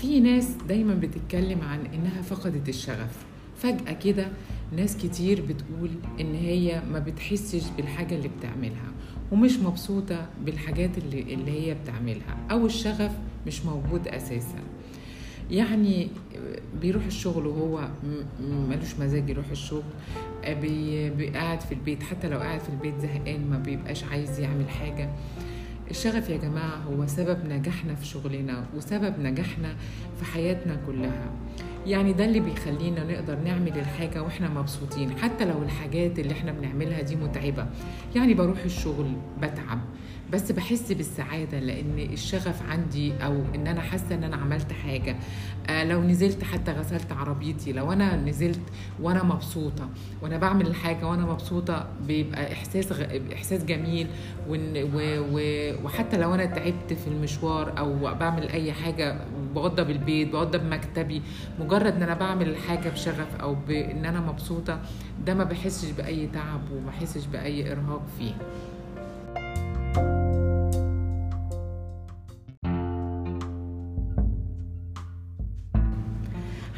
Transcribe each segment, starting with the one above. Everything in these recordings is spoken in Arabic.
في ناس دايما بتتكلم عن إنها فقدت الشغف. فجأة كده ناس كتير بتقول إن هي ما بتحسش بالحاجة اللي بتعملها ومش مبسوطة بالحاجات اللي, اللي هي بتعملها أو الشغف مش موجود أساسا. يعني بيروح الشغل وهو ملوش مزاج يروح الشغل بي- بي- قاعد في البيت حتى لو قاعد في البيت زهقان ما بيبقاش عايز يعمل حاجة. الشغف يا جماعة هو سبب نجاحنا في شغلنا وسبب نجاحنا في حياتنا كلها. يعني ده اللي بيخلينا نقدر نعمل الحاجة وإحنا مبسوطين. حتى لو الحاجات اللي إحنا بنعملها دي متعبة. يعني بروح الشغل بتعب. بس بحس بالسعادة لأن الشغف عندي أو إن أنا حاسة إن أنا عملت حاجة. آه لو نزلت حتى غسلت عربيتي لو أنا نزلت وأنا مبسوطة وأنا بعمل الحاجة وأنا مبسوطة بيبقى إحساس غ... إحساس جميل. وإن و... و... وحتى لو أنا تعبت في المشوار أو بعمل أي حاجة بوضب البيت بوضب مكتبي مجرد إن أنا بعمل الحاجة بشغف أو بإن أنا مبسوطة ده ما بحسش بأي تعب وما بحسش بأي إرهاق فيه.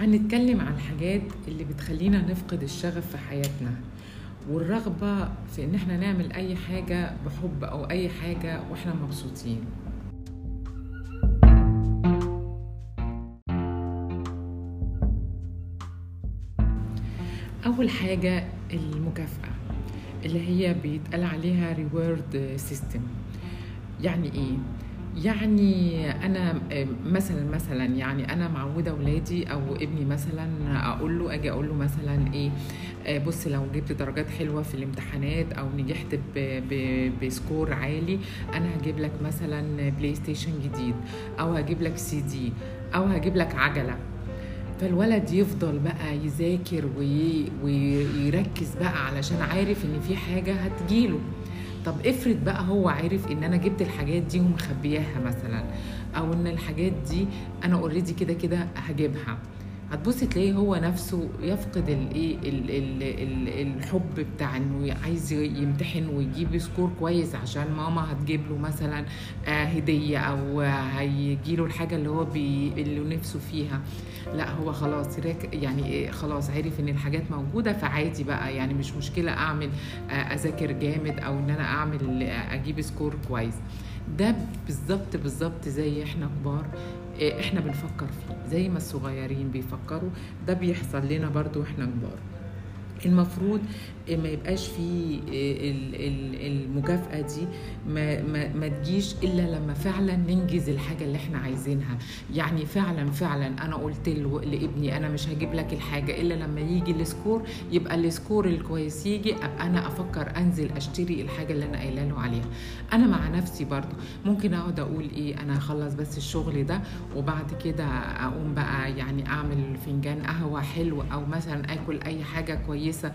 هنتكلم عن الحاجات اللي بتخلينا نفقد الشغف في حياتنا والرغبة في إن إحنا نعمل أي حاجة بحب أو أي حاجة وإحنا مبسوطين. أول حاجة المكافأة اللي هي بيتقال عليها reward system يعني إيه؟ يعني أنا مثلا مثلا يعني أنا معودة ولادي أو ابني مثلا أقول له أجي أقول له مثلا إيه؟ بص لو جبت درجات حلوة في الامتحانات أو نجحت ب score عالي أنا هجيب لك مثلا PlayStation جديد أو هجيب لك سي دي أو هجيب لك عجلة. فالولد يفضل بقى يذاكر وي... ويركز بقى علشان عارف إن في حاجة هتجيله. طب افرض بقى هو عارف إن أنا جبت الحاجات دي ومخبياها مثلا أو إن الحاجات دي أنا already كده كده هجيبها. هتبص تلاقيه هو نفسه يفقد الايه الحب بتاع إنه عايز يمتحن ويجيب score كويس عشان ماما هتجيب له مثلا هدية أو هيجي له الحاجة اللي هو بي اللي نفسه فيها. لا هو خلاص يعني خلاص عرف إن الحاجات موجودة فعادي بقى. يعني مش مشكلة أعمل أذاكر جامد أو إن أنا أعمل أجيب score كويس. ده بالظبط بالظبط زي إحنا كبار إحنا بنفكر فيه. زي ما الصغيرين بيفكروا ده بيحصل لنا برضو وإحنا كبار. المفروض ما يبقاش في المكافأة دي ما, ما, ما تجيش إلا لما فعلا ننجز الحاجة اللي إحنا عايزينها. يعني فعلا فعلا أنا قلت لابني أنا مش هجيب لك الحاجة إلا لما يجي ال score يبقى ال score الكويس يجي أبقى أنا أفكر أنزل أشتري الحاجة اللي أنا قايلة له عليها. أنا مع نفسي برضو ممكن أقعد أقول إيه أنا هخلص بس الشغل ده وبعد كده أقوم بقى يعني أعمل فنجان قهوة حلو أو مثلا آكل أي حاجة كويسة.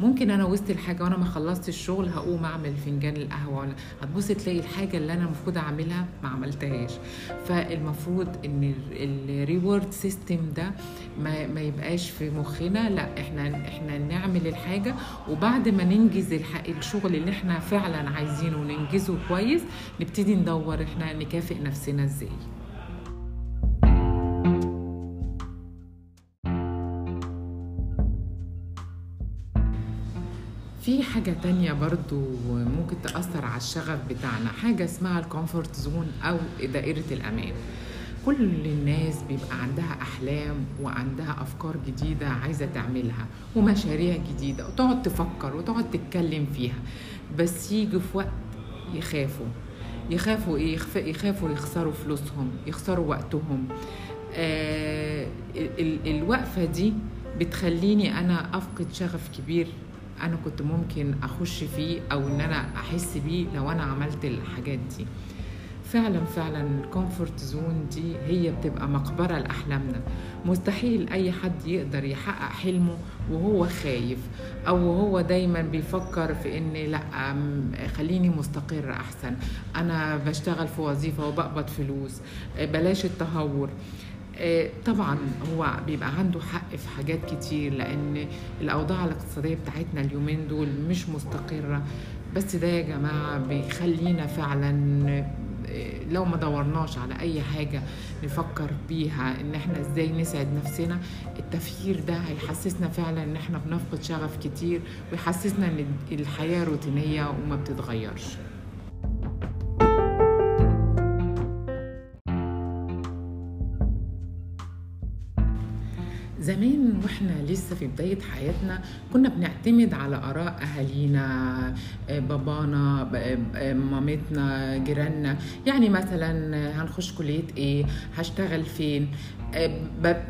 ممكن أنا وسط الحاجة وأنا ما خلصت الشغل هقوم أعمل فنجان القهوة ولا هتبص تلاقي الحاجة اللي أنا المفروض أعملها ما عملتهاش. فالمفروض إن ال reward system ده ما, ما يبقاش في مخنا لأ إحنا إحنا نعمل الحاجة وبعد ما ننجز الشغل اللي إحنا فعلا عايزينه وننجزه كويس نبتدي ندور إحنا نكافئ نفسنا إزاي. في حاجة تانية برضو ممكن تأثر على الشغف بتاعنا. حاجة اسمها ال comfort zone أو دائرة الأمان. كل الناس بيبقى عندها أحلام وعندها أفكار جديدة عايزة تعملها ومشاريع جديدة وتقعد تفكر وتقعد تتكلم فيها. بس يجي في وقت يخافوا. يخافوا إيه؟ يخافوا يخسروا فلوسهم يخسروا وقتهم. آه الوقفة دي بتخليني أنا أفقد شغف كبير أنا كنت ممكن أخش فيه أو إن أنا أحس بيه لو أنا عملت الحاجات دي. فعلا فعلا ال comfort zone دي هي بتبقى مقبرة لأحلامنا. مستحيل أي حد يقدر يحقق حلمه وهو خايف أو هو دايما بيفكر في إن لأ خليني مستقر أحسن. أنا بشتغل في وظيفة وبقبض فلوس. بلاش التهور. طبعا هو بيبقى عنده حق في حاجات كتير لأن الأوضاع الاقتصادية بتاعتنا اليومين دول مش مستقرة. بس ده يا جماعة بيخلينا فعلا لو ما دورناش على أي حاجة نفكر بيها إن إحنا إزاي نسعد نفسنا التفكير ده هيحسسنا فعلا إن إحنا بنفقد شغف كتير ويحسسنا إن الحياة روتينية وما بتتغيرش. زمان وإحنا لسه في بداية حياتنا كنا بنعتمد على آراء أهالينا بابانا مامتنا جيراننا. يعني مثلا هنخش كلية إيه؟ هشتغل فين؟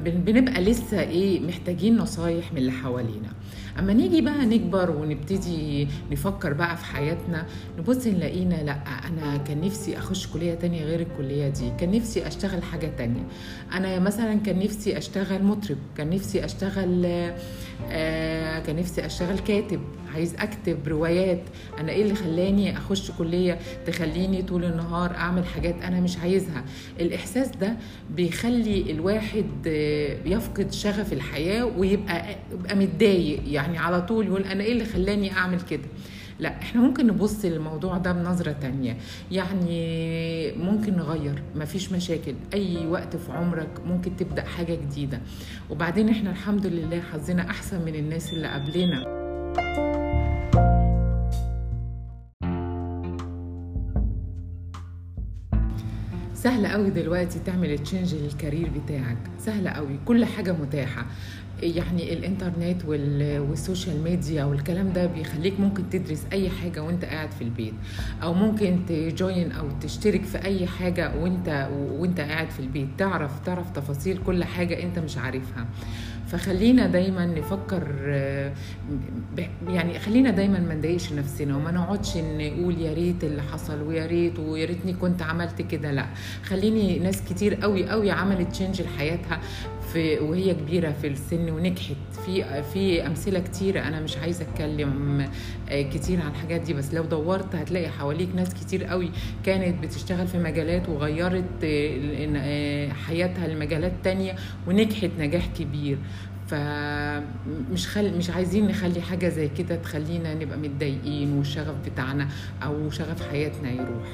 بنبقى لسه إيه؟ محتاجين نصايح من اللي حوالينا. أما نيجي بقى نكبر ونبتدي نفكر بقى في حياتنا نبص نلاقينا لأ أنا كان نفسي أخش كلية تانية غير الكلية دي كان نفسي أشتغل حاجة تانية. أنا مثلا كان نفسي أشتغل مطرب كان نفسي أشتغل آه كان نفسي أشتغل كاتب. عايز أكتب روايات. أنا إيه اللي خلاني أخش كلية تخليني طول النهار أعمل حاجات أنا مش عايزها؟ الإحساس ده بيخلي الواحد يفقد شغف الحياة ويبقى يبقى متضايق يعني على طول يقول أنا إيه اللي خلاني أعمل كده؟ لا إحنا ممكن نبص للموضوع ده بنظرة تانية. يعني ممكن نغير مفيش مشاكل. أي وقت في عمرك ممكن تبدأ حاجة جديدة. وبعدين إحنا الحمد لله حظنا أحسن من الناس اللي قبلنا. سهل قوي دلوقتي تعمل change لل career بتاعك. سهل قوي كل حاجة متاحة. يعني الإنترنت وال social media والكلام ده بيخليك ممكن تدرس أي حاجة وأنت قاعد في البيت. أو ممكن ت join أو تشترك في أي حاجة وأنت وأنت قاعد في البيت. تعرف تعرف تفاصيل كل حاجة أنت مش عارفها. فخلينا دايما نفكر يعني خلينا دايما ما نضايقش نفسنا وما نقعدش نقول يا ريت اللي حصل ويا ريت ويا ريتني كنت عملت كده لا. خليني ناس كتير قوي قوي عملت change لحياتها. في وهي كبيرة في السن ونجحت. في في أمثلة كتيره أنا مش عايزة أتكلم كتير عن الحاجات دي بس لو دورت هتلاقي حواليك ناس كتير قوي كانت بتشتغل في مجالات وغيرت حياتها لمجالات تانية ونجحت نجاح كبير. فمش خل... مش عايزين نخلي حاجة زي كده تخلينا نبقى متضايقين والشغف بتاعنا أو شغف حياتنا يروح.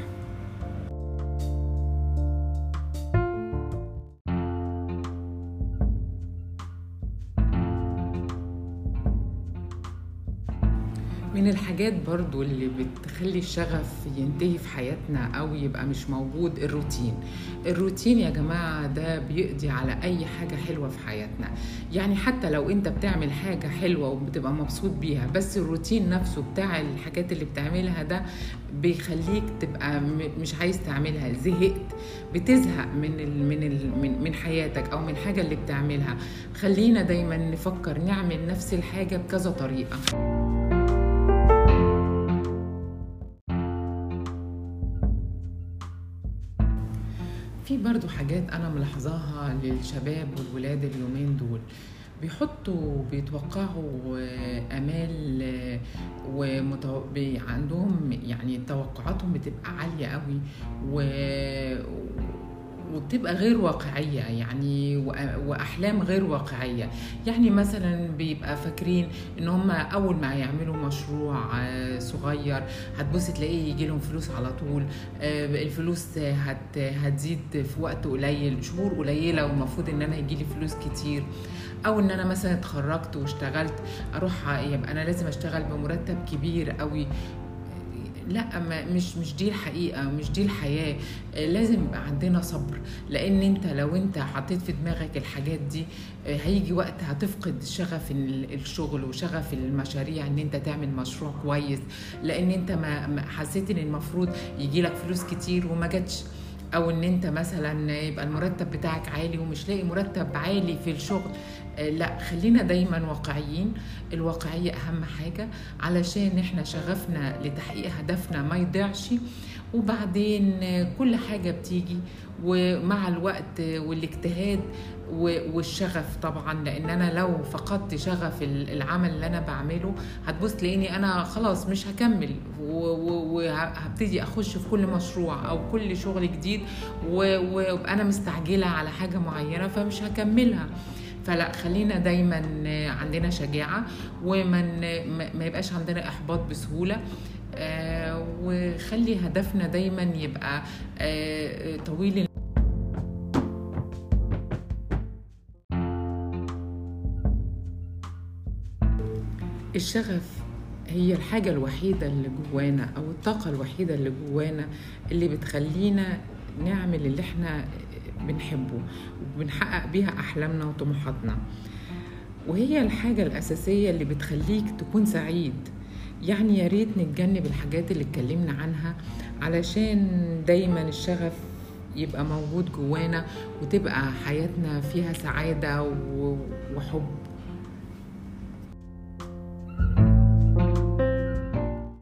من الحاجات برضو اللي بتخلي الشغف ينتهي في حياتنا أو يبقى مش موجود الروتين. الروتين يا جماعة ده بيقضي على أي حاجة حلوة في حياتنا. يعني حتى لو أنت بتعمل حاجة حلوة وبتبقى مبسوط بيها بس الروتين نفسه بتاع الحاجات اللي بتعملها ده بيخليك تبقى مش عايز تعملها زهقت بتزهق من ال من ال من, من حياتك أو من حاجة اللي بتعملها. خلينا دايما نفكر نعمل نفس الحاجة بكذا طريقة. برضو حاجات أنا ملاحظاها للشباب والولاد اليومين دول. بيحطوا بيتوقعوا آمال ومتو... عندهم يعني توقعاتهم بتبقى عالية قوي وبتبقى غير واقعية يعني وأحلام غير واقعية. يعني مثلا بيبقى فاكرين إن هم أول ما يعملوا مشروع صغير هتبص تلاقيه يجي لهم فلوس على طول الفلوس هت هتزيد في وقت قليل شهور قليلة والمفروض إن أنا يجي لي فلوس كتير. أو إن أنا مثلا اتخرجت واشتغلت أروح يبقى أنا لازم أشتغل بمرتب كبير قوي لا ما مش مش دي الحقيقة مش دي الحياة. لازم يبقى عندنا صبر. لأن أنت لو أنت حطيت في دماغك الحاجات دي هيجي وقت هتفقد شغف الشغل وشغف المشاريع إن أنت تعمل مشروع كويس. لأن أنت ما حسيت إن المفروض يجي لك فلوس كتير وما جاتش. أو إن أنت مثلا يبقى المرتب بتاعك عالي ومش لاقي مرتب عالي في الشغل لأ خلينا دايما واقعيين. الواقعية أهم حاجة. علشان إحنا شغفنا لتحقيق هدفنا ما يضيعش وبعدين كل حاجة بتيجي ومع الوقت والاجتهاد والشغف طبعا لأن أنا لو فقدت شغف العمل اللي أنا بعمله هتبص تلاقيني أنا خلاص مش هكمل وهبتدي أخش في كل مشروع أو كل شغل جديد وأبقى أنا مستعجلة على حاجة معينة فمش هكملها. فلا خلينا دايما عندنا شجاعة وما ما يبقاش عندنا إحباط بسهولة. وخلي هدفنا دايما يبقى آه، طويل الشغف هي الحاجة الوحيدة اللي جوانا أو الطاقة الوحيدة اللي جوانا اللي بتخلينا نعمل اللي إحنا بنحبه وبنحقق بيها أحلامنا وطموحاتنا. وهي الحاجة الأساسية اللي بتخليك تكون سعيد. يعني يا ريت نتجنب الحاجات اللي اتكلمنا عنها علشان دايما الشغف يبقى موجود جوانا وتبقى حياتنا فيها سعادة وحب.